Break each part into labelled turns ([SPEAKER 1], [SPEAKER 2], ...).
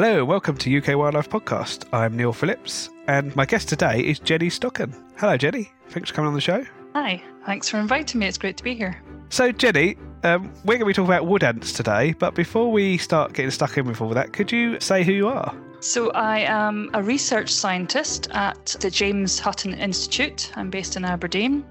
[SPEAKER 1] Hello, welcome to UK Wildlife Podcast. I'm Neil Phillips, and my guest today is Jenny Stocken. Hello, Jenny. Thanks for coming on the show.
[SPEAKER 2] Hi, thanks for inviting me. It's great to be here.
[SPEAKER 1] So, Jenny, um, we're going to be talking about wood ants today, but before we start getting stuck in with all that, could you say who you are?
[SPEAKER 2] So, I am a research scientist at the James Hutton Institute. I'm based in Aberdeen.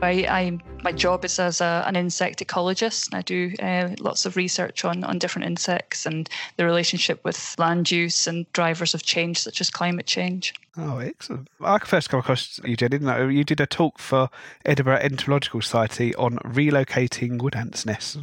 [SPEAKER 2] I, I my job is as a, an insect ecologist. I do uh, lots of research on, on different insects and the relationship with land use and drivers of change, such as climate change.
[SPEAKER 1] Oh, excellent. I first come across you, Jen, didn't I? You did a talk for Edinburgh Entomological Society on relocating wood ants' nests.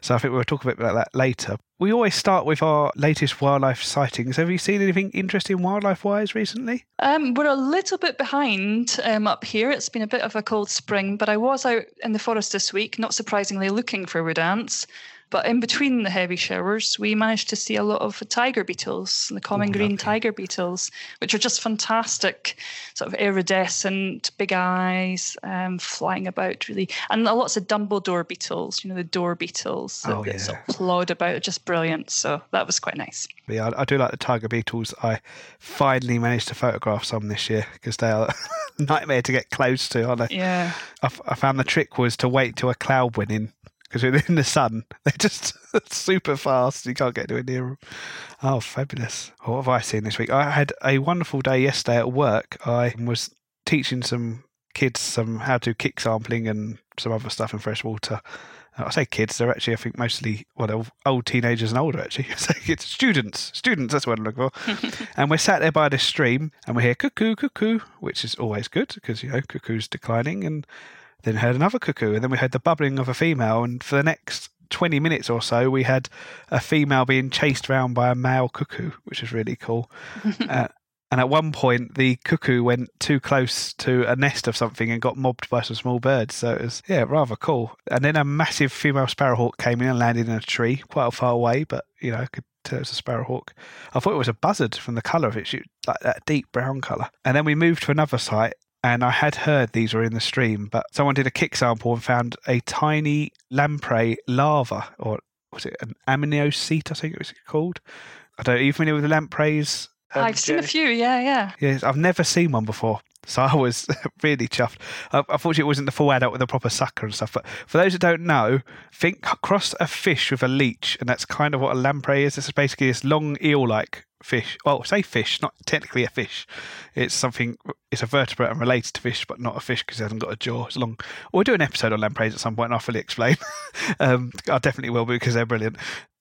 [SPEAKER 1] So I think we'll talk a bit about that later. We always start with our latest wildlife sightings. Have you seen anything interesting wildlife wise recently?
[SPEAKER 2] Um, we're a little bit behind um, up here. It's been a bit of a cold spring, but I was out in the forest this week, not surprisingly looking for wood ants. But in between the heavy showers, we managed to see a lot of tiger beetles, the common green tiger beetles, which are just fantastic, sort of iridescent, big eyes, um, flying about really, and lots of Dumbledore beetles, you know, the dor beetles that, oh, yeah. that sort of plod about, just brilliant. So that was quite nice.
[SPEAKER 1] Yeah, I, I do like the tiger beetles. I finally managed to photograph some this year because they are. a nightmare to get close to, aren't they?
[SPEAKER 2] Yeah.
[SPEAKER 1] I, I found the trick was to wait till a cloud went in because in the sun, they're just super fast. You can't get anywhere near them. Oh, fabulous. What have I seen this week? I had a wonderful day yesterday at work. I was teaching some kids some how to kick sampling and some other stuff in freshwater. Uh, I say kids, they're actually, I think, mostly, well, they're old teenagers and older, actually. So it's students. Students, that's what I'm looking for. and we're sat there by this stream and we hear cuckoo, cuckoo, which is always good because, you know, cuckoo's declining. And then heard another cuckoo, and then we heard the bubbling of a female, and for the next 20 minutes or so, we had a female being chased around by a male cuckoo, which was really cool. uh, and at one point, the cuckoo went too close to a nest of something and got mobbed by some small birds. So it was, yeah, rather cool. And then a massive female sparrowhawk came in and landed in a tree quite far away, but, you know, I could tell it was a sparrowhawk. I thought it was a buzzard from the colour of it, like that deep brown colour. And then we moved to another site and I had heard these were in the stream, but someone did a kick sample and found a tiny lamprey larva, or was it an ammocoete? I think it was called. I don't. Are you familiar with the lampreys?
[SPEAKER 2] Um, I've seen a few. Yeah, yeah.
[SPEAKER 1] Yes, I've never seen one before. So I was really chuffed. Unfortunately, it wasn't the full adult with a proper sucker and stuff. But for those that don't know, think cross a fish with a leech, and that's kind of what a lamprey is. It's basically this long eel-like fish. Well, say fish, not technically a fish. It's something. It's a vertebrate and related to fish, but not a fish because it hasn't got a jaw. It's long. We'll do an episode on lampreys at some point, and I'll fully explain. um, I definitely will because they're brilliant.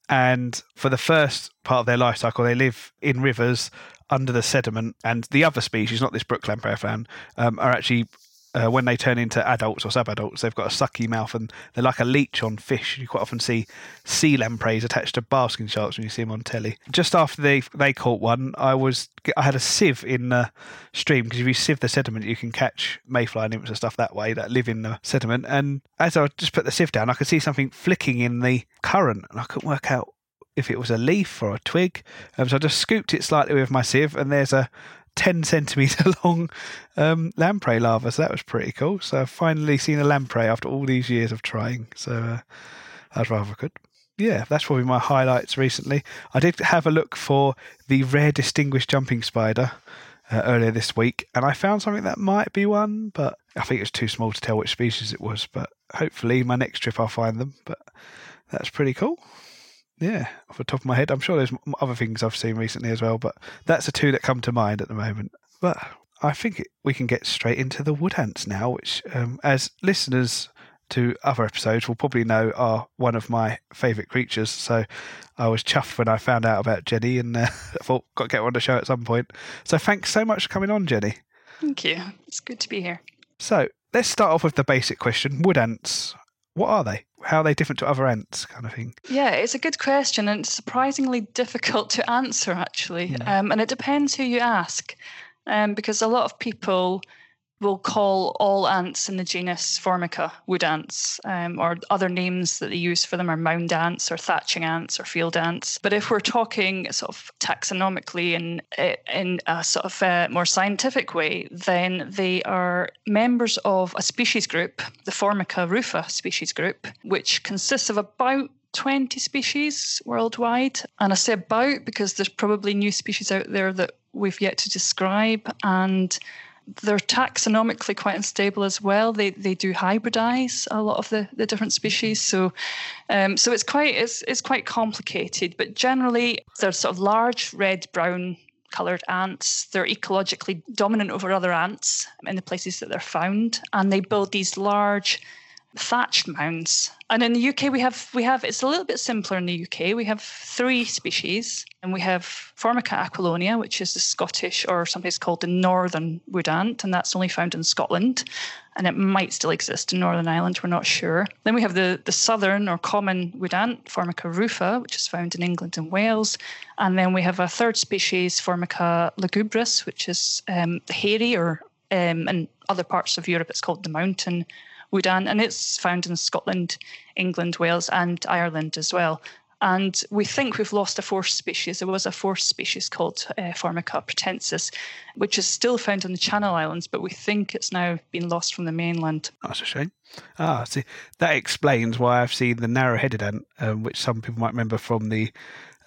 [SPEAKER 1] And for the first part of their life cycle, they live in rivers under the sediment, and the other species, not this brook lamprey fan, um, are actually uh, when they turn into adults or subadults, they've got a sucky mouth and they're like a leech on fish. You quite often see sea lampreys attached to basking sharks when you see them on telly. Just after they they caught one, I was I had a sieve in the stream because if you sieve the sediment, you can catch mayfly nymphs and stuff that way that live in the sediment. And as I just put the sieve down, I could see something flicking in the current, and I couldn't work out if it was a leaf or a twig. Um, so I just scooped it slightly with my sieve, and there's a 10 centimetre long um, lamprey larva. So that was pretty cool. So I've finally seen a lamprey after all these years of trying. So uh, that's rather good. Yeah, that's probably my highlights recently. I did have a look for the rare distinguished jumping spider uh, earlier this week, and I found something that might be one, but I think it's too small to tell which species it was. But hopefully, my next trip I'll find them. But that's pretty cool yeah, off the top of my head. I'm sure there's other things I've seen recently as well, but that's the two that come to mind at the moment. But I think we can get straight into the wood ants now, which, um, as listeners to other episodes will probably know, are one of my favourite creatures. So I was chuffed when I found out about Jenny, and uh, I thought got to get her on the show at some point. So thanks so much for coming on, Jenny.
[SPEAKER 2] Thank you. It's good to be here.
[SPEAKER 1] So let's start off with the basic question: Wood ants. What are they? how are they different to other ants kind of thing?
[SPEAKER 2] Yeah it's a good question and it's surprisingly difficult to answer actually. Um, and it depends who you ask um, because a lot of people will call all ants in the genus Formica wood ants, um, or other names that they use for them are mound ants or thatching ants or field ants. But if we're talking sort of taxonomically in in a sort of a uh, more scientific way, then they are members of a species group, the Formica rufa species group, which consists of about 20 species worldwide. And I say about because there's probably new species out there that we've yet to describe. And they're taxonomically quite unstable as well. They they do hybridize a lot of the, the different species, so um, so it's quite it's it's quite complicated. But generally, they're sort of large red brown coloured ants. They're ecologically dominant over other ants in the places that they're found, and they build these large thatched mounds. And in the UK, we have we have it's a little bit simpler in the UK. We have three species, and we have Formica aquilonia, which is the Scottish or sometimes called the northern wood ant, and that's only found in Scotland, and it might still exist in Northern Ireland. We're not sure. Then we have the the southern or common wood ant, Formica rufa, which is found in England and Wales, and then we have a third species, Formica lugubris, which is um, hairy or um, in other parts of Europe, it's called the mountain wood ant, and it's found in Scotland, England, Wales, and Ireland as well. And we think we've lost a fourth species. There was a fourth species called uh, Formica pratensis, which is still found in the Channel Islands, but we think it's now been lost from the mainland.
[SPEAKER 1] That's a shame. Ah, see, that explains why I've seen the narrow-headed ant, um, which some people might remember from the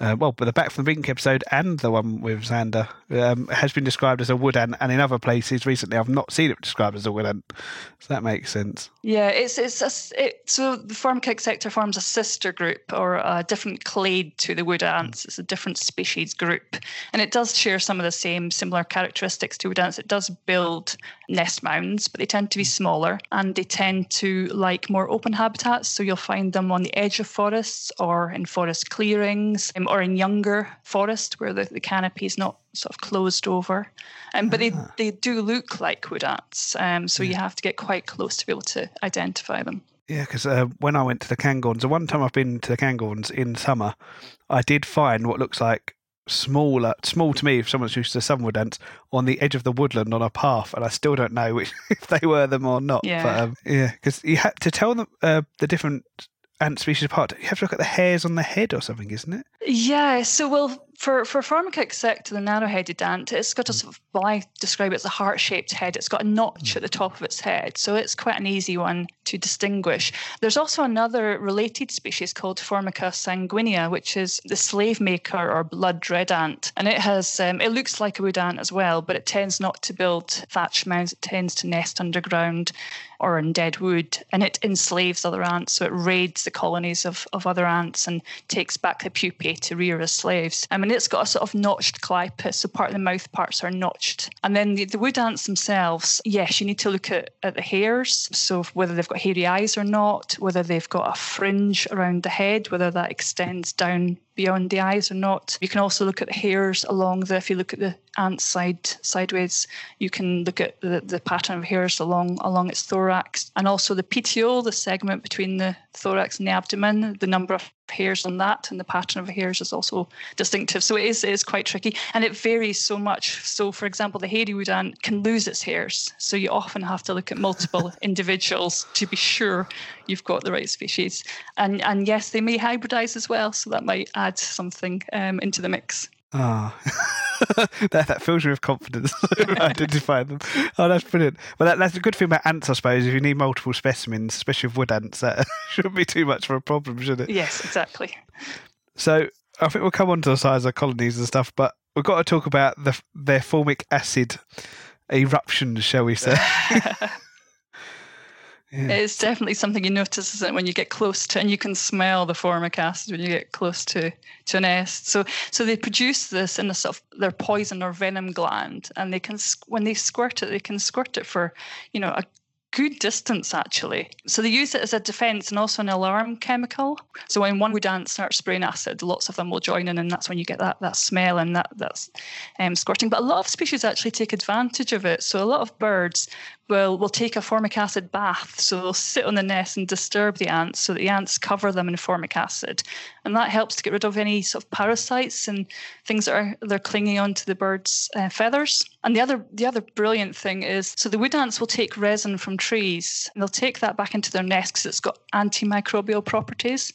[SPEAKER 1] uh, well, but the Back from the Brink episode and the one with Xander um, has been described as a wood ant, and in other places recently I've not seen it described as a wood ant. So that makes sense.
[SPEAKER 2] Yeah, it's it's a, it, so the Formica exsecta forms a sister group or a different clade to the wood ants. It's a different species group, and it does share some of the same similar characteristics to wood ants. It does build nest mounds, but they tend to be smaller and they tend to like more open habitats. So you'll find them on the edge of forests or in forest clearings um, or in younger forest where the, the canopy is not sort of closed over. Um, but ah. they, they do look like wood ants. Um, so yeah. you have to get quite close to be able to identify them.
[SPEAKER 1] Yeah, because uh, when I went to the Cairngorms, the one time I've been to the Cairngorms in summer, I did find what looks like smaller, small to me if someone's used to sunwood ants on the edge of the woodland on a path, and I still don't know which, if they were them or not.
[SPEAKER 2] Yeah,
[SPEAKER 1] but, um, yeah, because you had to tell them uh, the different ant species apart. You have to look at the hairs on the head or something, isn't it?
[SPEAKER 2] Yeah. So, well, for for Formica exsecta, the narrow-headed ant, it's got a sort of well, I describe it as a heart-shaped head. It's got a notch at the top of its head, so it's quite an easy one to distinguish. There's also another related species called Formica sanguinea, which is the slave maker or blood red ant, and it has um, it looks like a wood ant as well, but it tends not to build thatch mounds. It tends to nest underground or in dead wood, and it enslaves other ants. So it raids the colonies of, of other ants and takes back the pupae to rear as slaves. I mean, it's got a sort of notched clypeus, so part of the mouth parts are notched. And then the, the wood ants themselves, yes, you need to look at, at the hairs. So whether they've got hairy eyes or not, whether they've got a fringe around the head, whether that extends down beyond the eyes or not. You can also look at the hairs along the, if you look at the ant side sideways, you can look at the, the pattern of hairs along along its thorax and also the petiole, the segment between the thorax and the abdomen, the number of hairs on that and the pattern of hairs is also distinctive. So it is, it is quite tricky and it varies so much. So, for example, the hairy wood ant can lose its hairs. So you often have to look at multiple individuals to be sure you've got the right species. And, and yes, they may hybridize as well. So that might add something um, into the mix.
[SPEAKER 1] Ah, oh. that, that fills me with confidence. identify them. Oh, that's brilliant. Well, that, that's a good thing about ants, I suppose. If you need multiple specimens, especially with wood ants, that shouldn't be too much of a problem, should it?
[SPEAKER 2] Yes, exactly.
[SPEAKER 1] So I think we'll come on to the size of colonies and stuff, but we've got to talk about the, their formic acid eruptions, shall we say?
[SPEAKER 2] Yeah. It's definitely something you notice isn't it, when you get close to, and you can smell the formic acid when you get close to, to a nest. So, so they produce this in a sort of their poison or venom gland, and they can when they squirt it, they can squirt it for, you know, a good distance actually. So they use it as a defense and also an alarm chemical. So when one wood ant starts spraying acid, lots of them will join in, and that's when you get that that smell and that that's um, squirting. But a lot of species actually take advantage of it. So a lot of birds will will take a formic acid bath. So they'll sit on the nest and disturb the ants so that the ants cover them in formic acid. And that helps to get rid of any sort of parasites and things that are they're clinging onto the bird's uh, feathers. And the other the other brilliant thing is so the wood ants will take resin from trees and they'll take that back into their nest because it's got antimicrobial properties.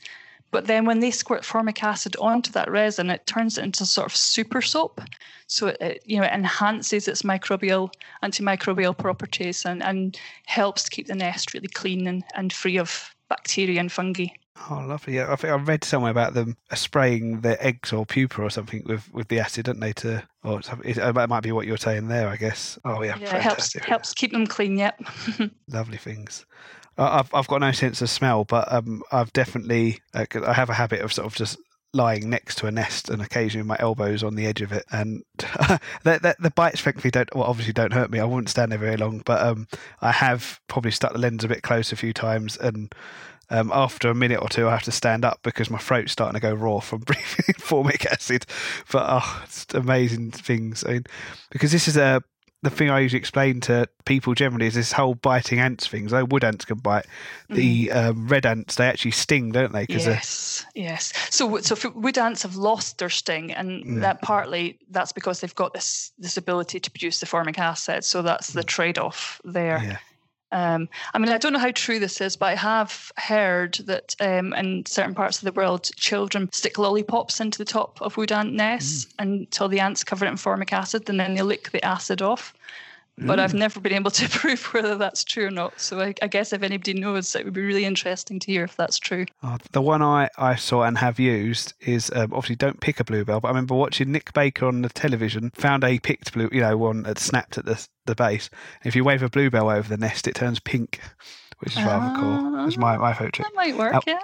[SPEAKER 2] But then when they squirt formic acid onto that resin, it turns it into sort of super soap. So it, it you know it enhances its microbial antimicrobial properties and, and helps to keep the nest really clean and, and free of bacteria and fungi.
[SPEAKER 1] Oh, lovely. Yeah, I think I read somewhere about them uh, spraying their eggs or pupa or something with, with the acid, don't they? To or it, it might be what you're saying there, I guess. Oh yeah,
[SPEAKER 2] yeah, it helps helps keep them clean. Yep.
[SPEAKER 1] lovely things. I've I've got no sense of smell, but um, I've definitely uh, I have a habit of sort of just lying next to a nest and occasionally my elbows on the edge of it and the, the, the, bites frankly don't well obviously don't hurt me i wouldn't stand there very long but um, i have probably stuck the lens a bit close a few times and um, after a minute or two, I have to stand up because my throat's starting to go raw from breathing formic acid. But oh, it's amazing things. I mean, because this is a the thing I usually explain to people generally is this whole biting ants thing. So wood ants can bite. The mm. um, red ants they actually sting, don't they?
[SPEAKER 2] yes, yes. So so wood ants have lost their sting, and that partly that's because they've got this this ability to produce the formic acid. So that's the mm. trade off there. Yeah. Um, I mean, I don't know how true this is, but I have heard that um, in certain parts of the world, children stick lollipops into the top of wood ant nests mm. until the ants cover it in formic acid, and then they lick the acid off. But mm. I've never been able to prove whether that's true or not. So I, I, guess if anybody knows, it would be really interesting to hear if that's true.
[SPEAKER 1] Oh, the one I, I saw and have used is um, obviously don't pick a bluebell. But I remember watching Nick Baker on the television, found a picked blue, you know, one that snapped at the the base. if you wave a bluebell over the nest, it turns pink, which is rather uh, cool. It's my my favorite trick.
[SPEAKER 2] That might work, yeah.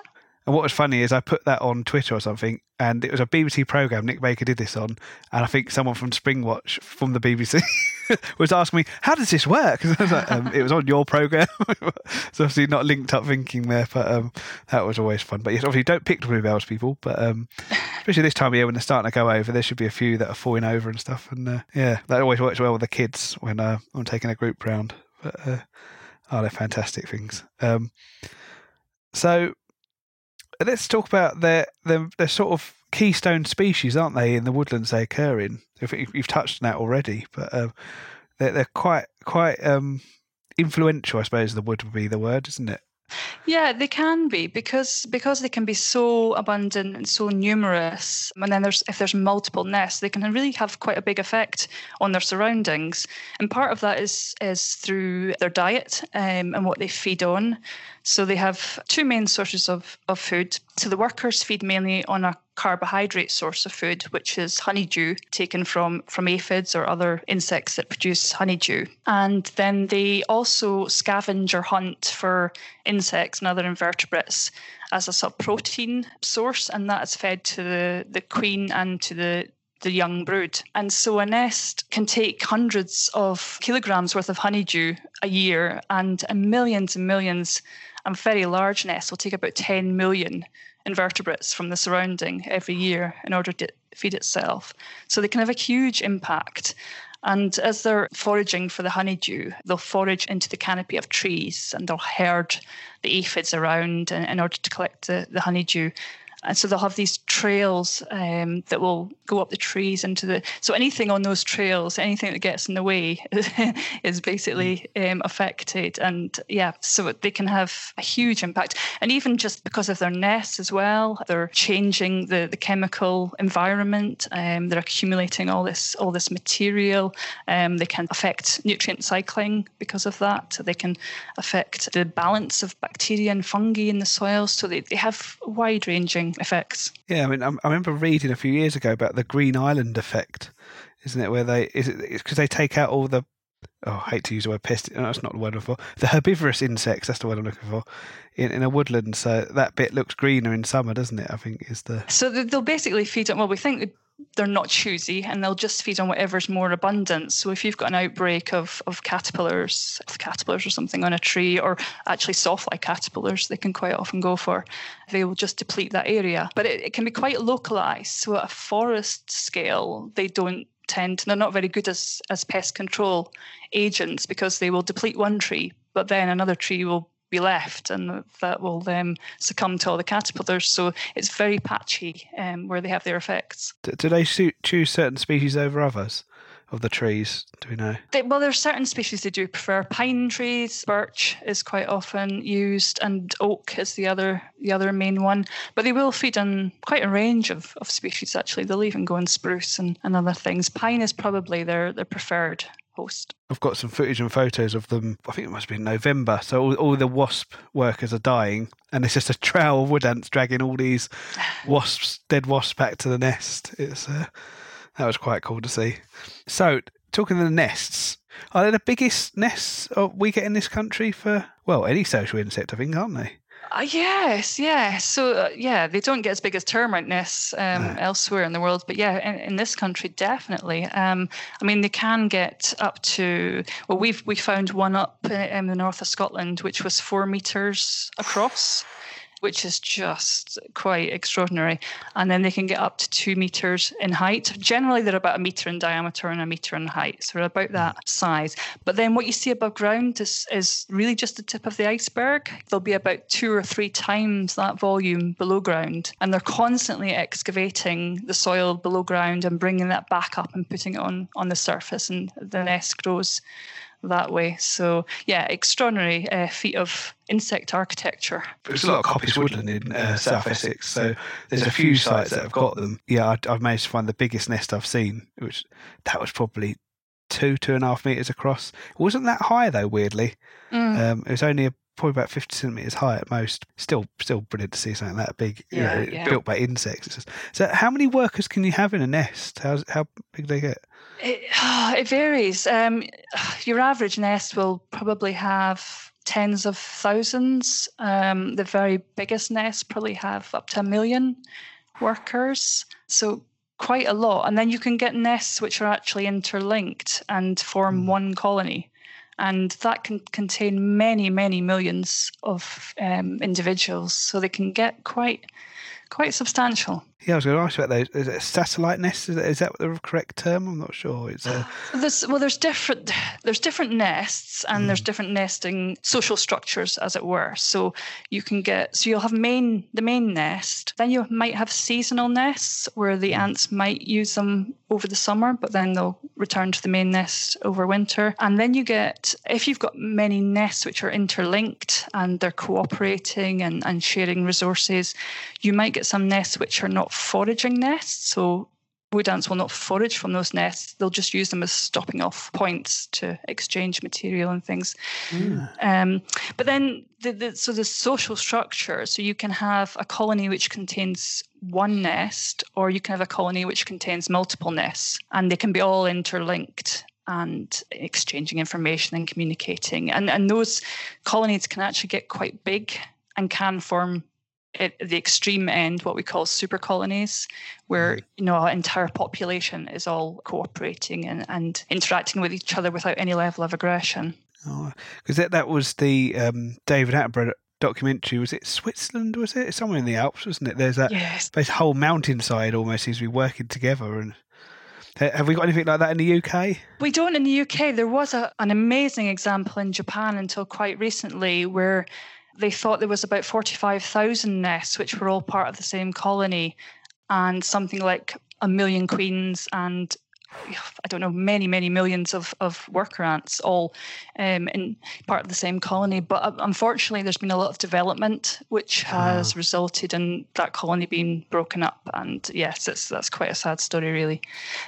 [SPEAKER 1] And what was funny is I put that on Twitter or something, and it was a BBC program Nick Baker did this on, and I think someone from Springwatch from the BBC was asking me, "How does this work?" like, um, it was on your program, so obviously not linked up thinking there, but um, that was always fun. But yes, obviously don't pick the bluebells, people. But um, especially this time of year when they're starting to go over, there should be a few that are falling over and stuff. And uh, yeah, that always works well with the kids when uh, I'm taking a group round. But uh, oh, they're fantastic things. Um, so let's talk about their, their their sort of keystone species, aren't they, in the woodlands they occur in? If you've touched on that already, but um, they're they're quite quite um, influential, I suppose. The wood would be the word, isn't it?
[SPEAKER 2] Yeah, they can be because because they can be so abundant and so numerous. And then there's if there's multiple nests, they can really have quite a big effect on their surroundings. And part of that is is through their diet um, and what they feed on. So they have two main sources of, of food. So the workers feed mainly on a carbohydrate source of food, which is honeydew taken from, from aphids or other insects that produce honeydew. And then they also scavenge or hunt for insects and other invertebrates as a sort of protein source, and that is fed to the, the queen and to the the young brood. And so a nest can take hundreds of kilograms worth of honeydew a year and millions and millions and very large nests will take about 10 million invertebrates from the surrounding every year in order to feed itself. So they can have a huge impact. And as they're foraging for the honeydew, they'll forage into the canopy of trees and they'll herd the aphids around in, in order to collect the, the honeydew and so they'll have these trails um, that will go up the trees into the so anything on those trails anything that gets in the way is basically um, affected. And yeah so they can have a huge impact. And even just because of their nests as well they're changing the, the chemical environment. Um, they're accumulating all this all this material. Um, they can affect nutrient cycling because of that. They can affect the balance of bacteria and fungi in the soil. So they, they have wide ranging effects.
[SPEAKER 1] Yeah, I mean, I, I remember reading a few years ago about the Green Island effect, isn't it? Where they is it because they take out all the oh, I hate to use the word pest. No, that's not the word I'm for. The herbivorous insects. That's the word I'm looking for. In, in a woodland, so that bit looks greener in summer, doesn't it? I think is the.
[SPEAKER 2] So they'll basically feed on. Well, we think they're not choosy and they'll just feed on whatever's more abundant. So if you've got an outbreak of, of caterpillars, caterpillars or something on a tree, or actually sawfly caterpillars, they can quite often go for, they will just deplete that area. But it, it can be quite localized. So at a forest scale, they don't tend, they're not very good as, as pest control agents because they will deplete one tree, but then another tree will be left, and that will then succumb to all the caterpillars. So it's very patchy um, where they have their effects.
[SPEAKER 1] Do, do they choose certain species over others? Of the trees, do we know?
[SPEAKER 2] They, well, there's certain species they do prefer. Pine trees, birch is quite often used, and oak is the other the other main one. But they will feed on quite a range of, of species. Actually, they'll even go on spruce and, and other things. Pine is probably their their preferred host.
[SPEAKER 1] I've got some footage and photos of them. I think it must be November. So all, all the wasp workers are dying, and it's just a trail of wood ants dragging all these wasps, dead wasps, back to the nest. It's uh, that was quite cool to see. So talking of the nests, are they the biggest nests we get in this country for well any social insect? I think, aren't they?
[SPEAKER 2] Uh, yes, yeah. So uh, yeah, they don't get as big as termite nests um, no. elsewhere in the world, but yeah, in, in this country definitely. Um, I mean, they can get up to well, we've we found one up in, in the north of Scotland, which was four meters across which is just quite extraordinary. And then they can get up to two meters in height. Generally, they're about a meter in diameter and a meter in height, so they're about that size. But then what you see above ground is, is really just the tip of the iceberg. There'll be about two or three times that volume below ground, and they're constantly excavating the soil below ground and bringing that back up and putting it on on the surface, and the nest grows that way. So yeah, extraordinary uh, feat of insect architecture.
[SPEAKER 1] There's a lot of coppice woodland in uh, South Essex, so there's a few sites that have got them. Yeah, I, have managed to find the biggest nest I've seen, which that was probably two two and a half meters across. It wasn't that high though. Weirdly, mm. um, it was only a, probably about 50 centimeters high at most. Still, still brilliant to see something that big, yeah, you know, yeah. built by insects. So, how many workers can you have in a nest? How's, how big do they get?
[SPEAKER 2] It, it varies. Um, your average nest will probably have tens of thousands. Um, the very biggest nests probably have up to a million workers. So quite a lot. And then you can get nests which are actually interlinked and form mm. one colony. And that can contain many, many millions of um, individuals. So they can get quite quite substantial.
[SPEAKER 1] Yeah, I was going to ask about those. Is it a satellite nest? Is that, is that the correct term? I'm not sure. It's a...
[SPEAKER 2] there's, well, there's different there's different nests and mm. there's different nesting social structures, as it were. So you can get so you'll have main the main nest. Then you might have seasonal nests where the mm. ants might use them over the summer, but then they'll return to the main nest over winter. And then you get if you've got many nests which are interlinked and they're cooperating and, and sharing resources, you might get some nests which are not foraging nests. So wood ants will not forage from those nests. They'll just use them as stopping off points to exchange material and things. Mm. Um, but then, the, the, so the social structure. So you can have a colony which contains one nest, or you can have a colony which contains multiple nests, and they can be all interlinked and exchanging information and communicating. And and those colonies can actually get quite big and can form at the extreme end what we call super colonies where you know our entire population is all cooperating and, and interacting with each other without any level of aggression
[SPEAKER 1] because oh, that, that was the um, david attenborough documentary was it switzerland was it somewhere in the alps wasn't it there's that
[SPEAKER 2] yes.
[SPEAKER 1] this whole mountainside almost seems to be working together and have we got anything like that in the UK?
[SPEAKER 2] We don't in the UK. There was a, an amazing example in Japan until quite recently where they thought there was about 45,000 nests, which were all part of the same colony, and something like a million queens and I don't know, many, many millions of, of worker ants all um, in part of the same colony. But uh, unfortunately, there's been a lot of development which has ah. resulted in that colony being broken up. And yes, it's, that's quite a sad story, really.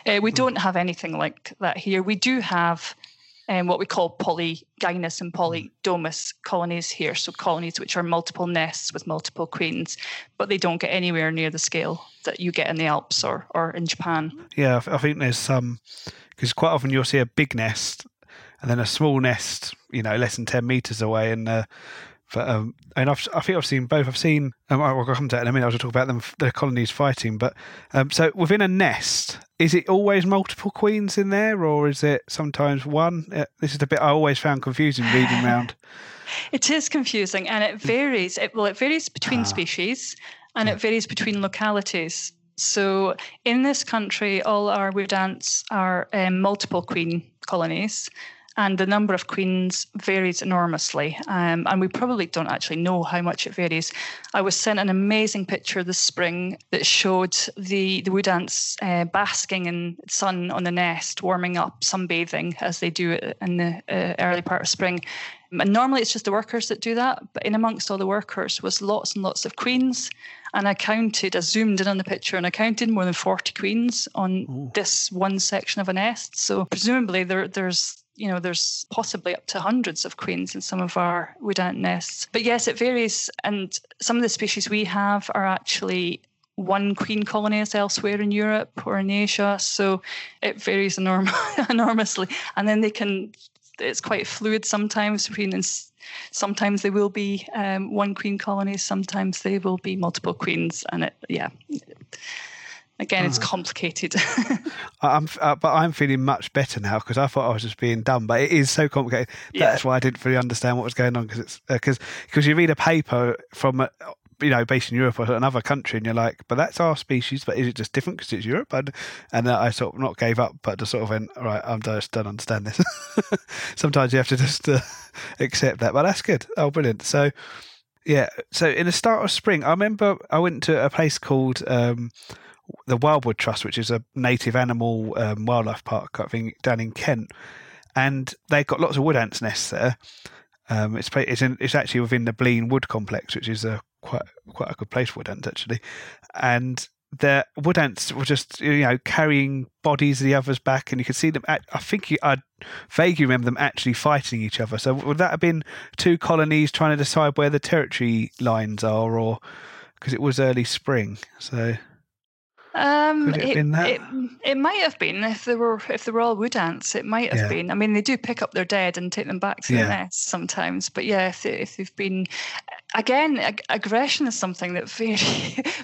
[SPEAKER 2] Uh, we hmm. don't have anything like that here. We do have um, what we call polygynous and polydomous colonies here. So colonies which are multiple nests with multiple queens, but they don't get anywhere near the scale that you get in the Alps or, or in Japan.
[SPEAKER 1] Yeah, I think there's some, because quite often you'll see a big nest and then a small nest, you know, less than 10 meters away. And uh, but, um, and I've, I think I've seen both. I've seen, um, I'll come to that in a minute. I'll talk about them, the colonies fighting. But um, so within a nest, is it always multiple queens in there, or is it sometimes one? Uh, this is the bit I always found confusing reading around.
[SPEAKER 2] It is confusing, and it varies. It, well, it varies between ah. species, and yeah. it varies between localities. So in this country, all our wood ants are um, multiple queen colonies and the number of queens varies enormously. Um, and we probably don't actually know how much it varies. I was sent an amazing picture this spring that showed the, the wood ants uh, basking in sun on the nest, warming up, sunbathing as they do in the uh, early part of spring. And normally it's just the workers that do that, but in amongst all the workers was lots and lots of queens And I counted, I zoomed in on the picture and I counted more than 40 queens on
[SPEAKER 1] Ooh.
[SPEAKER 2] this one section of a nest. So presumably there, there's you know, there's possibly up to hundreds of queens in some of our wood ant nests. But yes, it varies. And some of the species we have are actually one queen colonies elsewhere in Europe or in Asia. So it varies enorm- enormously. And then they can, it's quite fluid sometimes between, sometimes they will be um, one queen colony, sometimes they will be multiple queens. And it, yeah. Again, it's complicated.
[SPEAKER 1] I'm, uh, but I'm feeling much better now because I thought I was just being dumb. But it is so complicated. Yeah. That's why I didn't really understand what was going on because it's because uh, because you read a paper from a, you know based in Europe or another country and you're like, but that's our species. But is it just different because it's Europe? And and I sort of not gave up, but just sort of went, all right, I'm just don't understand this. Sometimes you have to just uh, accept that. But that's good. Oh, brilliant. So. Yeah, so in the start of spring, I remember I went to a place called um, the Wildwood Trust, which is a native animal um, wildlife park, I think, down in Kent, and they've got lots of wood ants nests there. Um, it's it's, in, it's actually within the Blean Wood Complex, which is a quite quite a good place for wood ants actually, and the wood ants were just you know carrying bodies of the others back, and you could see them. At, I think you, I vaguely remember them actually fighting each other. So would that have been two colonies trying to decide where the territory lines are, or because it was early spring? So
[SPEAKER 2] um, Could it, it, it, it, might have been if they were if they were all wood ants. It might have yeah. been. I mean, they do pick up their dead and take them back to yeah. the nest sometimes. But yeah, if, they, if they've been again, ag- aggression is something that vary,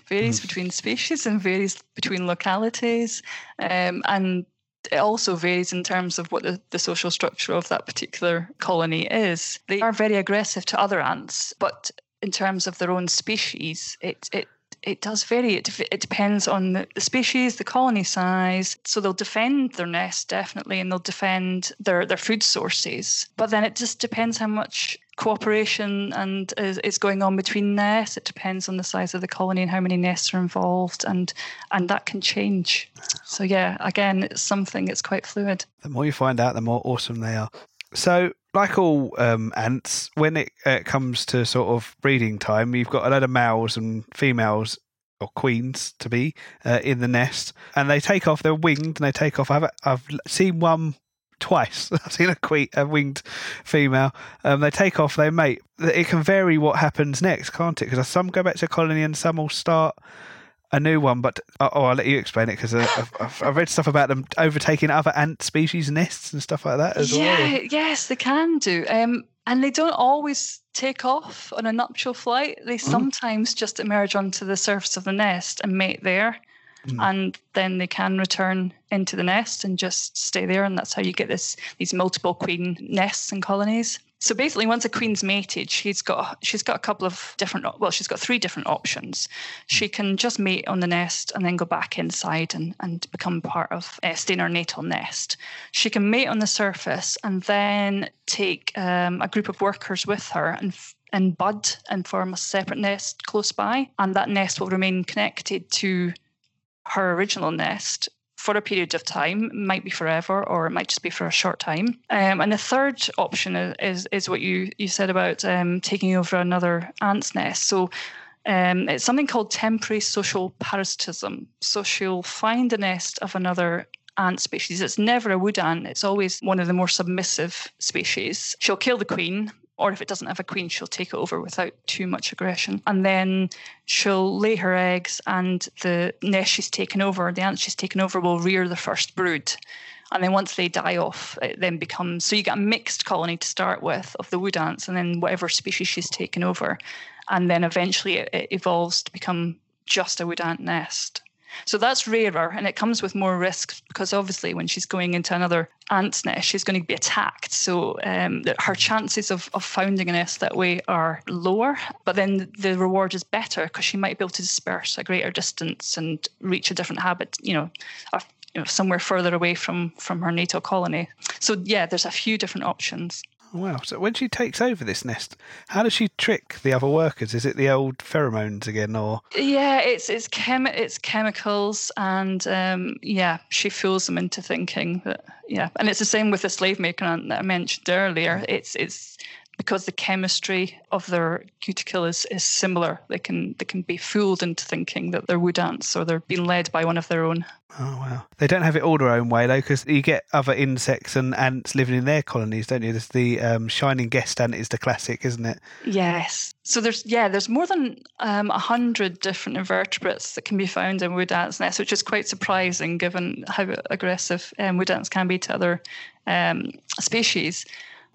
[SPEAKER 2] varies mm. between species and varies between localities, um, and it also varies in terms of what the, the social structure of that particular colony is. They are very aggressive to other ants, but in terms of their own species, it it it does vary. It, it depends on the, the, species, the colony size. So they'll defend their nest definitely, and they'll defend their their food sources. But then it just depends how much cooperation and is, is going on between nests. It depends on the size of the colony and how many nests are involved, and and that can change. So yeah, again, it's something that's quite fluid.
[SPEAKER 1] The more you find out, the more awesome they are. So like all um, ants, when it uh, comes to sort of breeding time, you've got a lot of males and females or queens to be uh, in the nest, and they take off. They're winged, and they take off. I've I've seen one twice. I've seen a, que- a winged female. Um, they take off. They mate. It can vary what happens next, can't it? Because some go back to colony, and some will start a new one, but oh, oh I'll let you explain it because uh, I've, I've, read stuff about them overtaking other ant species nests and stuff like that as
[SPEAKER 2] yeah,
[SPEAKER 1] well.
[SPEAKER 2] Yes, they can do. Um, and they don't always take off on a nuptial flight. They mm. sometimes just emerge onto the surface of the nest and mate there. Mm. And then they can return into the nest and just stay there, and that's how you get this these multiple queen nests and colonies. So basically, once a queen's mated, she's got she's got a couple of different. Well, she's got three different options. She can just mate on the nest and then go back inside and and become part of stay in her natal nest. She can mate on the surface and then take um, a group of workers with her and and bud and form a separate nest close by, and that nest will remain connected to her original nest for a period of time, might be forever, or it might just be for a short time. Um, and the third option is, is, is what you you said about um, taking over another ant's nest. So. Um, it's something called temporary social parasitism. So she'll find a nest of another ant species. It's never a wood ant, it's always one of the more submissive species. She'll kill the queen, or if it doesn't have a queen, she'll take it over without too much aggression. And then she'll lay her eggs, and the nest she's taken over, the ants she's taken over, will rear the first brood. And then once they die off, it then becomes so you get a mixed colony to start with of the wood ants, and then whatever species she's taken over. And then eventually it, it evolves to become just a wood ant nest. So that's rarer and it comes with more risks because obviously when she's going into another ant's nest, she's going to be attacked. So um, her chances of, of founding a nest that way are lower, but then the reward is better because she might be able to disperse a greater distance and reach a different habit, you know, a, you know somewhere further away from from her natal colony. So yeah, there's a few different options.
[SPEAKER 1] Wow. So when she takes over this nest, how does she trick the other workers? Is it the old pheromones again, or?
[SPEAKER 2] Yeah, it's it's chem it's chemicals, and um, yeah, she fools them into thinking that yeah, and it's the same with the slave maker that I mentioned earlier. It's it's because the chemistry of their cuticle is, is similar. They can they can be fooled into thinking that they're wood ants or they're being led by one of their own.
[SPEAKER 1] Oh wow! They don't have it all their own way though, because you get other insects and ants living in their colonies, don't you? There's the um, shining guest ant is the classic, isn't it?
[SPEAKER 2] Yes. So there's yeah, there's more than um, a hundred different invertebrates that can be found in wood ants' nests, which is quite surprising given how aggressive um, wood ants can be to other um, species.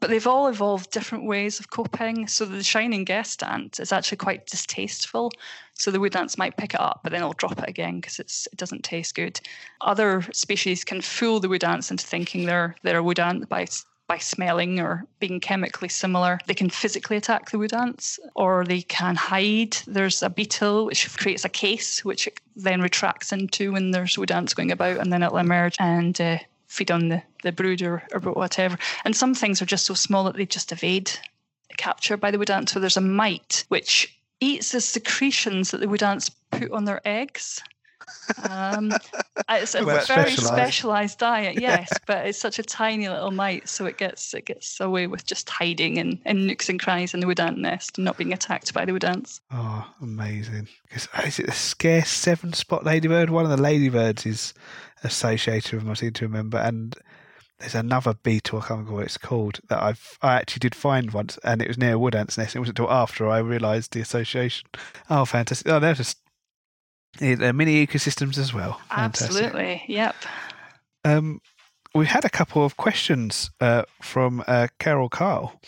[SPEAKER 2] But they've all evolved different ways of coping. So the shining guest ant is actually quite distasteful. So the wood ants might pick it up, but then they'll drop it again because it doesn't taste good. Other species can fool the wood ants into thinking they're they're a wood ant by by smelling or being chemically similar. They can physically attack the wood ants or they can hide. There's a beetle which creates a case which it then retracts into when there's wood ants going about and then it'll emerge and uh, feed on the, the brood or, or whatever. And some things are just so small that they just evade capture by the wood ant. So there's a mite which eats the secretions that the wood ants put on their eggs. Um, it's a very specialized. specialized diet, yes, but it's such a tiny little mite, so it gets it gets away with just hiding in, in nooks and crannies in the wood ant nest and not being attacked by the wood ants.
[SPEAKER 1] Oh, amazing! Because is it the scarce seven spot ladybird? One of the ladybirds is associated with them, I seem to remember. And there's another beetle, I can't remember what it's called, that I've I actually did find once, and it was near a wood ant's nest. It wasn't until after I realised the association. Oh, fantastic! Oh, they're just they're mini ecosystems as well.
[SPEAKER 2] Fantastic. Absolutely, yep.
[SPEAKER 1] Um, we had a couple of questions uh, from uh, Carol Carl,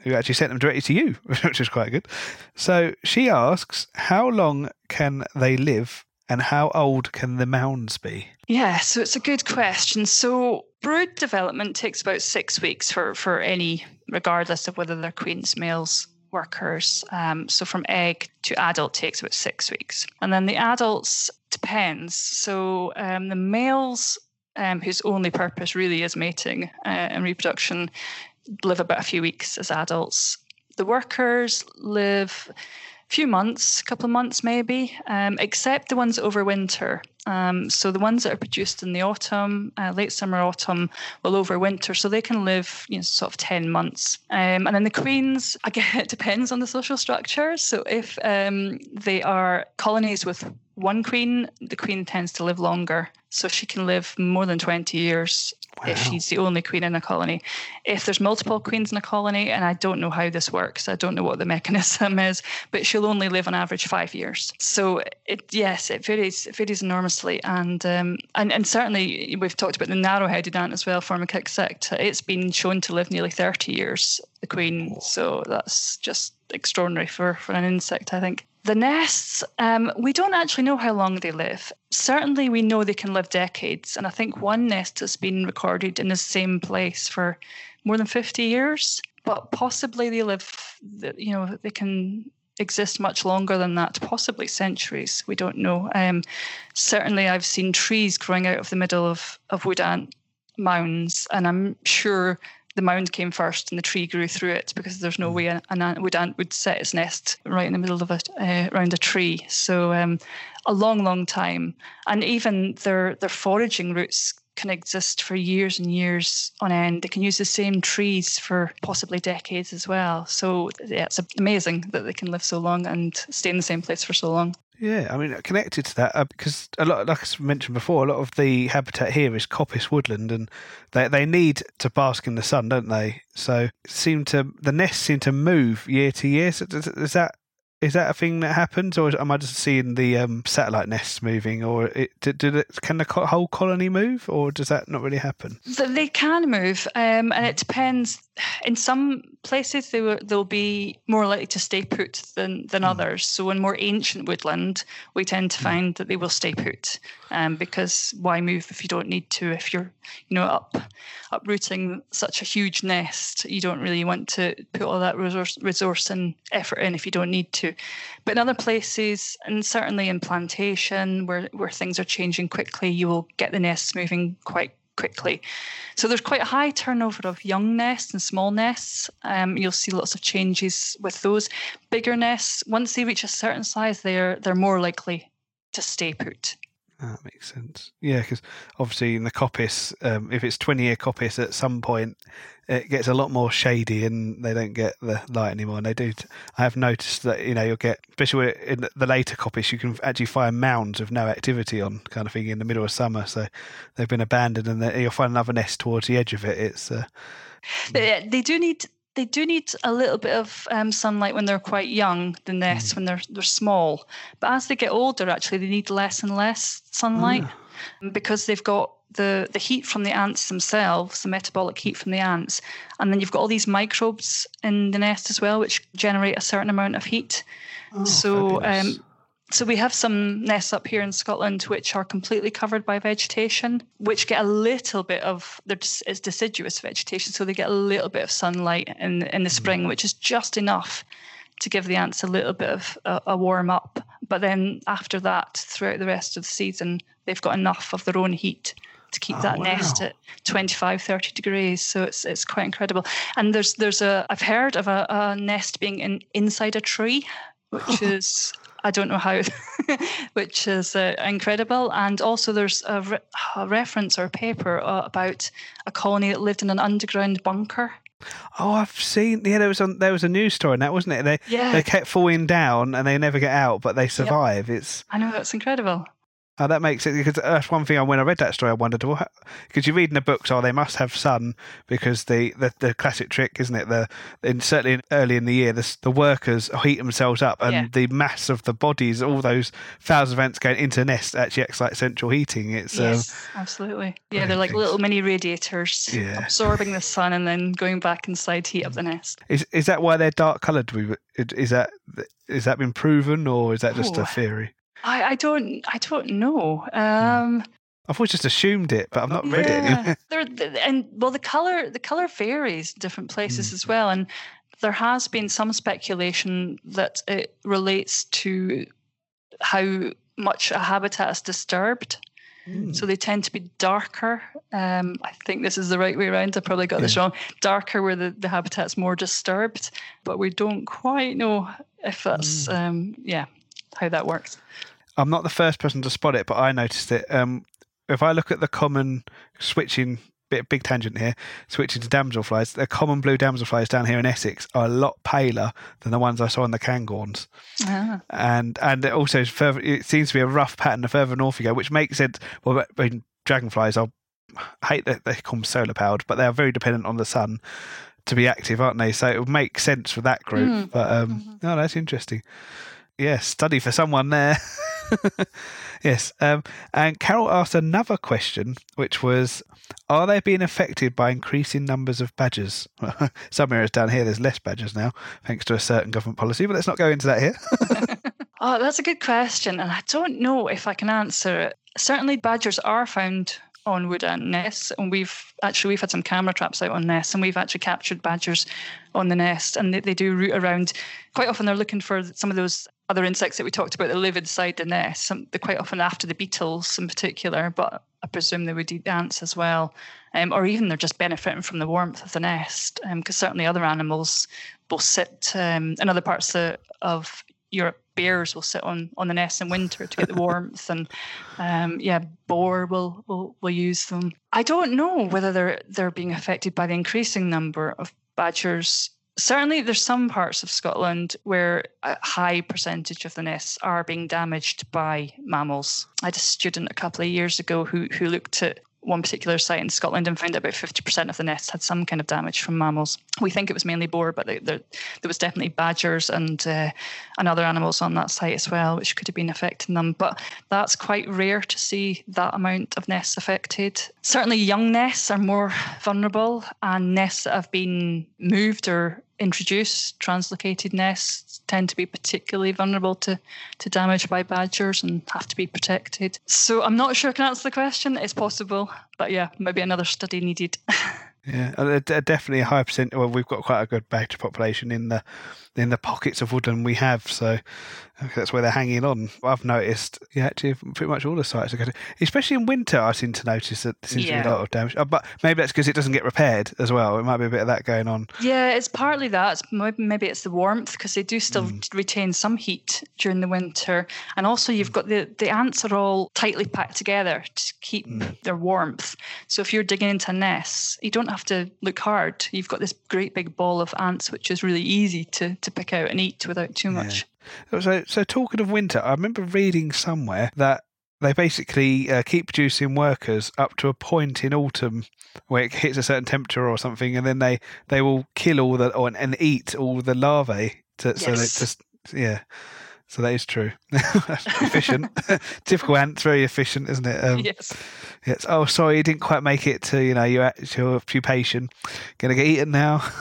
[SPEAKER 1] who actually sent them directly to you, which is quite good. So she asks, "How long can they live and how old can the mounds be?
[SPEAKER 2] Yeah, so it's a good question. So brood development takes about six weeks for, for any, regardless of whether they're queens, males, workers. Um, so from egg to adult takes about six weeks. And then the adults depends. So um, the males, um, whose only purpose really is mating uh, and reproduction, live about a few weeks as adults. The workers live few months, a couple of months maybe, um, except the ones over winter. Um, so the ones that are produced in the autumn, uh, late summer, autumn, will overwinter, so they can live, you know, sort of ten months. Um, and then the queens, again, it depends on the social structure. So if um, they are colonies with one queen, the queen tends to live longer. So she can live more than 20 years wow. if she's the only queen in a colony. If there's multiple queens in a colony, and I don't know how this works, I don't know what the mechanism is, but she'll only live on average five years. So it yes, it varies it varies enormously, and um, and and certainly we've talked about the narrow-headed ant as well, Formica exsecta. It's been shown to live nearly 30 years, the queen. So that's just extraordinary for for an insect, I think. The nests, um, we don't actually know how long they live. Certainly, we know they can live decades. And I think one nest has been recorded in the same place for more than 50 years. But possibly they live, you know, they can exist much longer than that, possibly centuries. We don't know. Um, certainly, I've seen trees growing out of the middle of, of wood ant mounds, and I'm sure the mound came first and the tree grew through it because there's no mm. way an ant would, ant would set its nest right in the middle of it uh, around a tree. So um, a long, long time, and even their their foraging routes can exist for years and years on end. They can use the same trees for possibly decades as well. So yeah, it's amazing that they can live so long and stay in the same place for so long.
[SPEAKER 1] Yeah, I mean, connected to that, uh, because a lot, like I mentioned before, a lot of the habitat here is coppice woodland, and they they need to bask in the sun, don't they? So, seem to the nests seem to move year to year. So does, is that is that a thing that happens, or am I just seeing the um, satellite nests moving, or it, did, did it, can the whole colony move, or does that not really happen?
[SPEAKER 2] So they can move, um, and it depends. In some places, they will they'll be more likely to stay put than than mm. others. So in more ancient woodland, we tend to mm. find that they will stay put, um, because why move if you don't need to? If you're you know up uprooting such a huge nest, you don't really want to put all that resource resource and effort in if you don't need to. But in other places, and certainly in plantation where, where things are changing quickly, you will get the nests moving quite quickly. So there's quite a high turnover of young nests and small nests. Um, you'll see lots of changes with those. Bigger nests, once they reach a certain size, they're they're more likely to stay put.
[SPEAKER 1] That makes sense. Yeah, because obviously in the coppice, um, if it's 20 year coppice, at some point it gets a lot more shady and they don't get the light anymore. And they do. T- I have noticed that, you know, you'll get, especially in the later coppice, you can actually find mounds of no activity on kind of thing in the middle of summer. So they've been abandoned and you'll find another nest towards the edge of it. It's. Uh,
[SPEAKER 2] they, they do need they do need a little bit of um, sunlight when they're quite young, the nests mm. when they're they're small. But as they get older, actually, they need less and less sunlight mm. because they've got the the heat from the ants themselves, the metabolic heat from the ants, and then you've got all these microbes in the nest as well, which generate a certain amount of heat. Oh, so um, so we have some nests up here in Scotland which are completely covered by vegetation, which get a little bit of it's deciduous vegetation, so they get a little bit of sunlight in in the spring, mm. which is just enough to give the ants a little bit of a, a warm up. But then after that, throughout the rest of the season, they've got enough of their own heat to keep oh, that wow. nest at 25 30 degrees so it's it's quite incredible and there's there's a i've heard of a, a nest being in inside a tree which is I don't know how, which is uh, incredible. And also, there's a, re- a reference or a paper uh, about a colony that lived in an underground bunker.
[SPEAKER 1] Oh, I've seen. Yeah, there was a, there was a news story on that, wasn't it? They yeah. they kept falling down and they never get out, but they survive. Yep. It's
[SPEAKER 2] I know that's incredible.
[SPEAKER 1] Oh, that makes it because that's one thing. I When I read that story, I wondered, well, because you read in the books, oh, they must have sun because the, the, the classic trick, isn't it? The in, certainly early in the year, the, the workers heat themselves up, and yeah. the mass of the bodies, all those thousands of ants going into the nest, actually acts like central heating. It's
[SPEAKER 2] yes, um, absolutely. Yeah, they're like things. little mini radiators, yeah. absorbing the sun and then going back inside to heat up the nest.
[SPEAKER 1] Is is that why they're dark coloured? Is that is that been proven, or is that just oh, a theory?
[SPEAKER 2] I, I don't I don't know. Um,
[SPEAKER 1] I've always just assumed it, but I've not read yeah.
[SPEAKER 2] it. there, and well, the color the color varies in different places mm. as well, and there has been some speculation that it relates to how much a habitat is disturbed. Mm. So they tend to be darker. Um, I think this is the right way around. I probably got yeah. this wrong. Darker where the, the habitat's more disturbed, but we don't quite know if that's mm. um, yeah how that works.
[SPEAKER 1] I'm not the first person to spot it, but I noticed it. Um, if I look at the common switching bit big tangent here, switching to damselflies, the common blue damselflies down here in Essex are a lot paler than the ones I saw in the Cairngorms. Ah. And and it also further, it seems to be a rough pattern the further north you go, which makes sense. Well, I mean, dragonflies are I hate that they call them solar powered, but they are very dependent on the sun to be active, aren't they? So it would make sense for that group. Mm. But um, mm-hmm. oh, that's interesting. Yeah, study for someone there. yes. Um, and Carol asked another question, which was Are they being affected by increasing numbers of badgers? Some areas down here, there's less badgers now, thanks to a certain government policy, but let's not go into that here.
[SPEAKER 2] oh, that's a good question. And I don't know if I can answer it. Certainly, badgers are found on wood ant nests, and we've actually we've had some camera traps out on nests, and we've actually captured badgers on the nest, and they, they do root around. Quite often, they're looking for some of those other insects that we talked about that live inside the nest. Some, they're quite often after the beetles in particular, but I presume they would eat ants as well, um, or even they're just benefiting from the warmth of the nest, because um, certainly other animals will sit um, in other parts of, of Europe bears will sit on on the nest in winter to get the warmth, and um, yeah, boar will, will will use them. I don't know whether they're they're being affected by the increasing number of badgers. Certainly, there's some parts of Scotland where a high percentage of the nests are being damaged by mammals. I had a student a couple of years ago who who looked at one particular site in Scotland and found about 50% of the nests had some kind of damage from mammals. We think it was mainly boar, but there, there, there was definitely badgers and uh, and other animals on that site as well, which could have been affecting them. But that's quite rare to see that amount of nests affected. Certainly, young nests are more vulnerable, and nests that have been moved or introduced, translocated nests tend to be particularly vulnerable to, to damage by badgers and have to be protected. So I'm not sure I can answer the question. It's possible, but yeah, maybe another study needed.
[SPEAKER 1] Yeah, uh, definitely a high percent. Well, we've got quite a good badger population in the in the pockets of woodland we have. So that's where they're hanging on. I've noticed, yeah, actually, pretty much all the sites are going to, especially in winter, I seem to notice that there seems to be a lot of damage. Uh, But maybe that's because it doesn't get repaired as well. It might be a bit of that going on.
[SPEAKER 2] Yeah, it's partly that. Maybe, maybe it's the warmth because they do still hmm. retain some heat during the winter, and also you've hmm. got the the ants are all tightly packed together to keep hmm. their warmth. So if you're digging into nests, you don't have to look hard. You've got this great big ball of ants, which is really easy to to pick out and eat without too much.
[SPEAKER 1] So, so talking of winter, I remember reading somewhere that they basically uh, keep producing workers up to a point in autumn where it hits a certain temperature or something, and then they, they will kill all the or, and eat all the larvae. To, So that
[SPEAKER 2] Yes.
[SPEAKER 1] just yeah, so that is true. efficient, typical ant, very efficient, isn't it? Um,
[SPEAKER 2] Yes.
[SPEAKER 1] Yes. Oh, sorry, you didn't quite make it to you know your your pupation. Gonna get eaten now.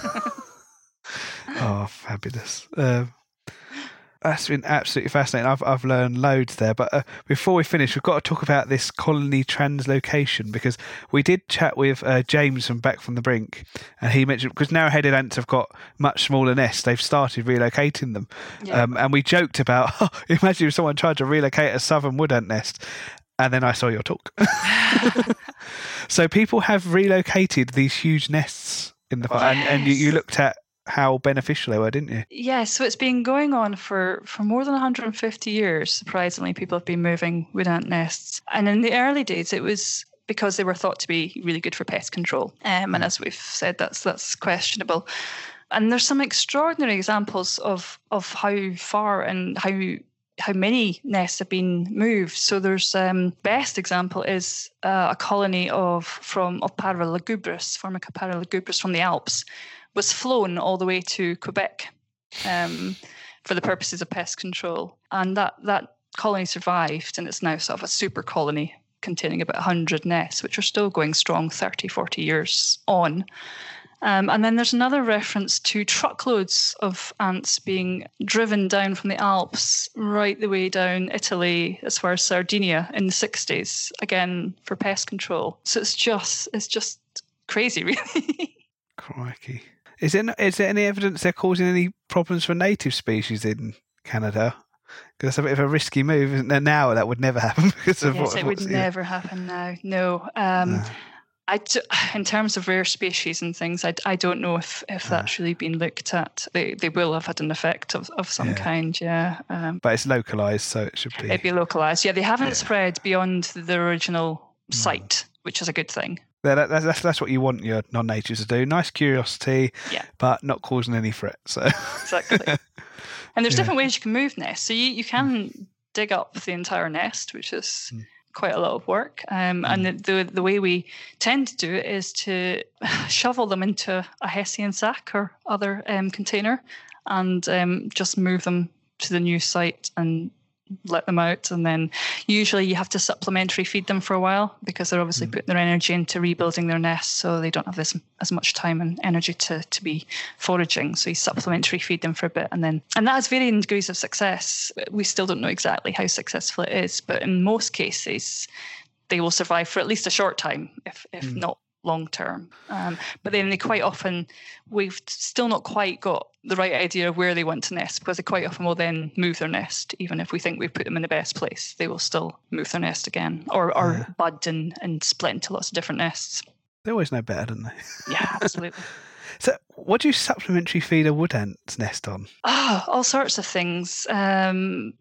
[SPEAKER 1] oh, fabulous. Um, that's been absolutely fascinating. I've I've learned loads there. But uh, before we finish, we've got to talk about this colony translocation because we did chat with uh, James from Back from the Brink, and he mentioned because narrow-headed ants have got much smaller nests. They've started relocating them,
[SPEAKER 2] Yeah.
[SPEAKER 1] um, and we joked about imagine if someone tried to relocate a southern wood ant nest. And then I saw your talk. so people have relocated these huge nests in the and, and you, you looked at how beneficial they were, didn't you?
[SPEAKER 2] Yeah, so it's been going on for, for more than 150 years. Surprisingly, people have been moving wood ant nests. And in the early days, it was because they were thought to be really good for pest control. Um, and as we've said, that's that's questionable. And there's some extraordinary examples of of how far and how how many nests have been moved. So there's um, best example is uh, a colony of from of paralugubris, Formica paralugubris from the Alps, was flown all the way to Quebec um, for the purposes of pest control, and that that colony survived, and it's now sort of a super colony containing about 100 nests, which are still going strong 30, 40 years on. Um, and then there's another reference to truckloads of ants being driven down from the Alps right the way down Italy as far as Sardinia in the 60s, again for pest control. So it's just it's just crazy, really.
[SPEAKER 1] Crikey. Is there, there any evidence they're causing any problems for native species in Canada? Because that's a bit of a risky move, isn't there? Now that would never happen because of
[SPEAKER 2] yes,
[SPEAKER 1] what,
[SPEAKER 2] it would
[SPEAKER 1] yeah.
[SPEAKER 2] never happen now. No. Um,
[SPEAKER 1] No.
[SPEAKER 2] I in terms of rare species and things, I, I don't know if, if that's really been looked at. They they will have had an effect of, of some
[SPEAKER 1] Yeah.
[SPEAKER 2] kind, yeah. Um,
[SPEAKER 1] But it's localized, so it should be.
[SPEAKER 2] it'd be localized. Yeah, they haven't
[SPEAKER 1] Yeah.
[SPEAKER 2] spread beyond the original site, which is a good thing.
[SPEAKER 1] That, that's, that's, what you want your non natives to do. Nice curiosity,
[SPEAKER 2] Yeah.
[SPEAKER 1] but not causing any threat. So,
[SPEAKER 2] Exactly. and there's
[SPEAKER 1] Yeah.
[SPEAKER 2] different ways you can move nests. So you, you can dig up the entire nest, which is
[SPEAKER 1] Mm.
[SPEAKER 2] quite a lot of work. Um, And the, the the way we tend to do it is to shovel them into a hessian sack or other um, container, and um, just move them to the new site and let them out. And then usually you have to supplementary feed them for a while because they're obviously mm. putting their energy into rebuilding their nest so they don't have this as much time and energy to to be foraging. So you supplementary feed them for a bit, and then and that has varying degrees of success. We still don't know exactly how successful it is, but in most cases, they will survive for at least a short time, if if mm. not long term. Um, but then they quite often we've still not quite got the right idea of where they want to nest because they quite often will then move their nest even if we think we've put them in the best place they will still move their nest again or, or
[SPEAKER 1] Yeah.
[SPEAKER 2] bud and, and split into lots of different nests
[SPEAKER 1] they always know better, don't they?
[SPEAKER 2] yeah absolutely
[SPEAKER 1] So, what do you supplementary feed a wood ant's nest on?
[SPEAKER 2] Ah, all sorts of things. Um,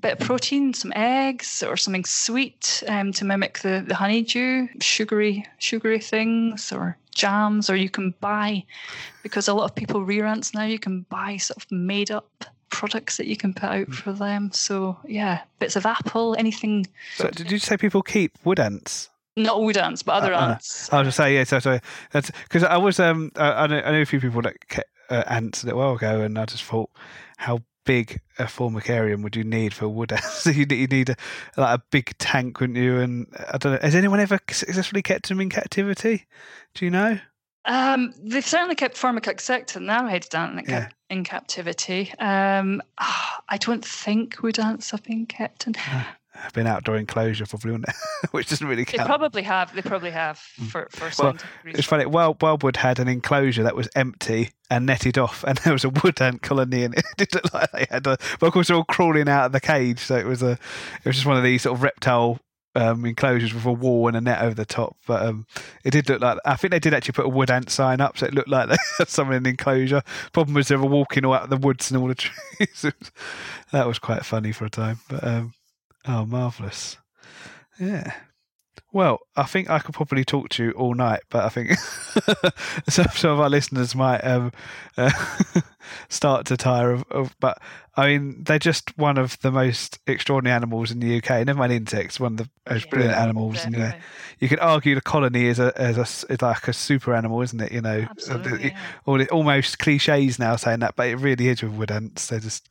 [SPEAKER 2] bit of protein, some eggs, or something sweet um, to mimic the, the honeydew, sugary sugary things, or jams, or you can buy because a lot of people rear ants now. You can buy sort of made up products that you can put out for them. So yeah, bits of apple, anything.
[SPEAKER 1] So, did you say people keep wood ants?
[SPEAKER 2] Not wood ants, but other
[SPEAKER 1] Uh, uh,
[SPEAKER 2] ants.
[SPEAKER 1] I was just say yeah. So, so that's because I was um I, I, know, I know a few people that kept uh, ants a little while ago, and I just thought how big a formicarium would you need for wood ants? you need, you need a, like a big tank, wouldn't you? And I don't know. Has anyone ever successfully kept them in captivity? Do you know?
[SPEAKER 2] Um, they've certainly kept Formica exsecta and narrow-headed ant in,
[SPEAKER 1] Yeah.
[SPEAKER 2] in captivity. Um, ah, I don't think wood ants have been kept in.
[SPEAKER 1] Been outdoor enclosure, probably, wouldn't it? Which doesn't really count.
[SPEAKER 2] They probably have. They probably have for for
[SPEAKER 1] Well, It's funny. Wild, Wildwood had an enclosure that was empty and netted off, and there was a wood ant colony, and it did look like they had a. But of course, they're all crawling out of the cage, so it was a. It was just one of these sort of reptile um, enclosures with a wall and a net over the top. But um, it did look like. I think they did actually put a wood ant sign up, so it looked like they had someone in the enclosure. Problem was they were walking all out of the woods and all the trees. That was quite funny for a time. But um, oh, marvelous! Yeah. Well, I think I could probably talk to you all night, but I think some, some of our listeners might um, uh, start to tire of, of. But I mean, they're just one of the most extraordinary animals in the UK. Never mind insects, one of the most
[SPEAKER 2] Yeah,
[SPEAKER 1] brilliant animals. And, you know, you could argue the colony is a is a is like a super animal, isn't it? You know,
[SPEAKER 2] Absolutely. yeah.
[SPEAKER 1] all it, almost cliches now saying that, but it really is with wood ants. They just,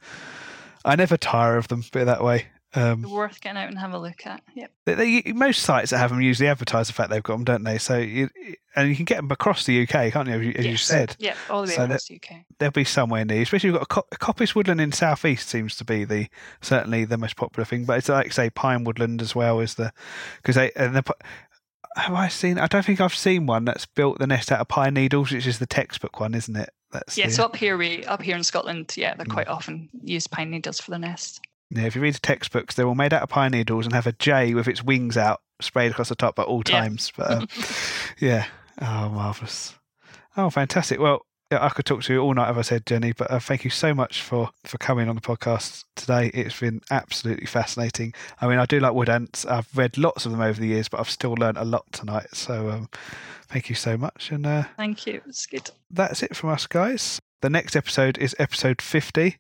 [SPEAKER 1] I never tire of them. Put it that way. Um,
[SPEAKER 2] worth getting out and have a look at. Yep.
[SPEAKER 1] they, they, most sites that have them usually advertise the fact they've got them, don't they? So you, and you can get them across the UK, can't you? As you, as you said,
[SPEAKER 2] Yep. All the way
[SPEAKER 1] So
[SPEAKER 2] across the UK.
[SPEAKER 1] there'll be somewhere near. Especially you've got a co- coppice woodland in southeast seems to be the certainly the most popular thing. But it's like say pine woodland as well is the because they and the. Have I seen? I don't think I've seen one that's built the nest out of pine needles, which is the textbook one, isn't it? That's
[SPEAKER 2] Yeah.
[SPEAKER 1] the-
[SPEAKER 2] So up here we up here in Scotland, yeah,
[SPEAKER 1] Mm.
[SPEAKER 2] they quite often use pine needles for the nest.
[SPEAKER 1] Yeah, if you read the textbooks, they're all made out of pine needles and have a jay with its wings out sprayed across the top at all
[SPEAKER 2] Yeah.
[SPEAKER 1] times. But um, yeah, oh marvelous! Oh, fantastic. Well, I could talk to you all night, as I said, Jenny. But uh, thank you so much for for coming on the podcast today. It's been absolutely fascinating. I mean, I do like wood ants. I've read lots of them over the years, but I've still learned a lot tonight. So um, thank you so much, and uh,
[SPEAKER 2] Thank you. It's good.
[SPEAKER 1] that's it from us, guys. The next episode is episode 50,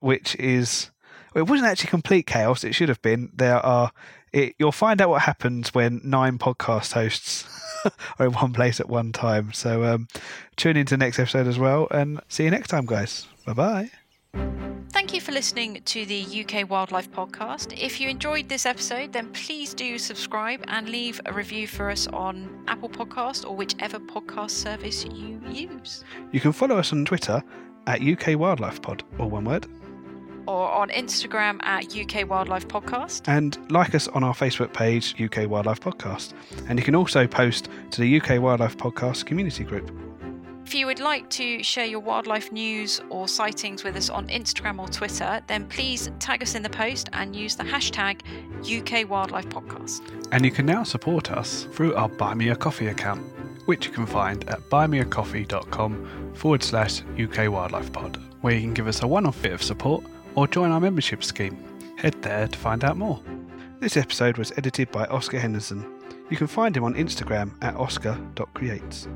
[SPEAKER 1] which is. Well, it wasn't actually complete chaos. It should have been. There are. It, you'll find out what happens when nine podcast hosts are in one place at one time. So um, tune into the next episode as well, and see you next time, guys. Bye bye.
[SPEAKER 3] Thank you for listening to the UK Wildlife Podcast. If you enjoyed this episode, then please do subscribe and leave a review for us on Apple Podcast or whichever podcast service you use.
[SPEAKER 1] You can follow us on Twitter at UK Wildlife Pod, all one word,
[SPEAKER 3] Or on Instagram at UK Wildlife Podcast.
[SPEAKER 1] and like us on our Facebook page, UK Wildlife Podcast. And you can also post to the UK Wildlife Podcast community group.
[SPEAKER 3] If you would like to share your wildlife news or sightings with us on Instagram or Twitter, then please tag us in the post and use the hashtag UK Wildlife Podcast.
[SPEAKER 1] And you can now support us through our Buy Me a Coffee account, which you can find at buymeacoffee.com forward slash UK Wildlife Pod, where you can give us a one off bit of support or join our membership scheme. Head there to find out more. This episode was edited by Oscar Henderson. You can find him on Instagram at oscar.creates.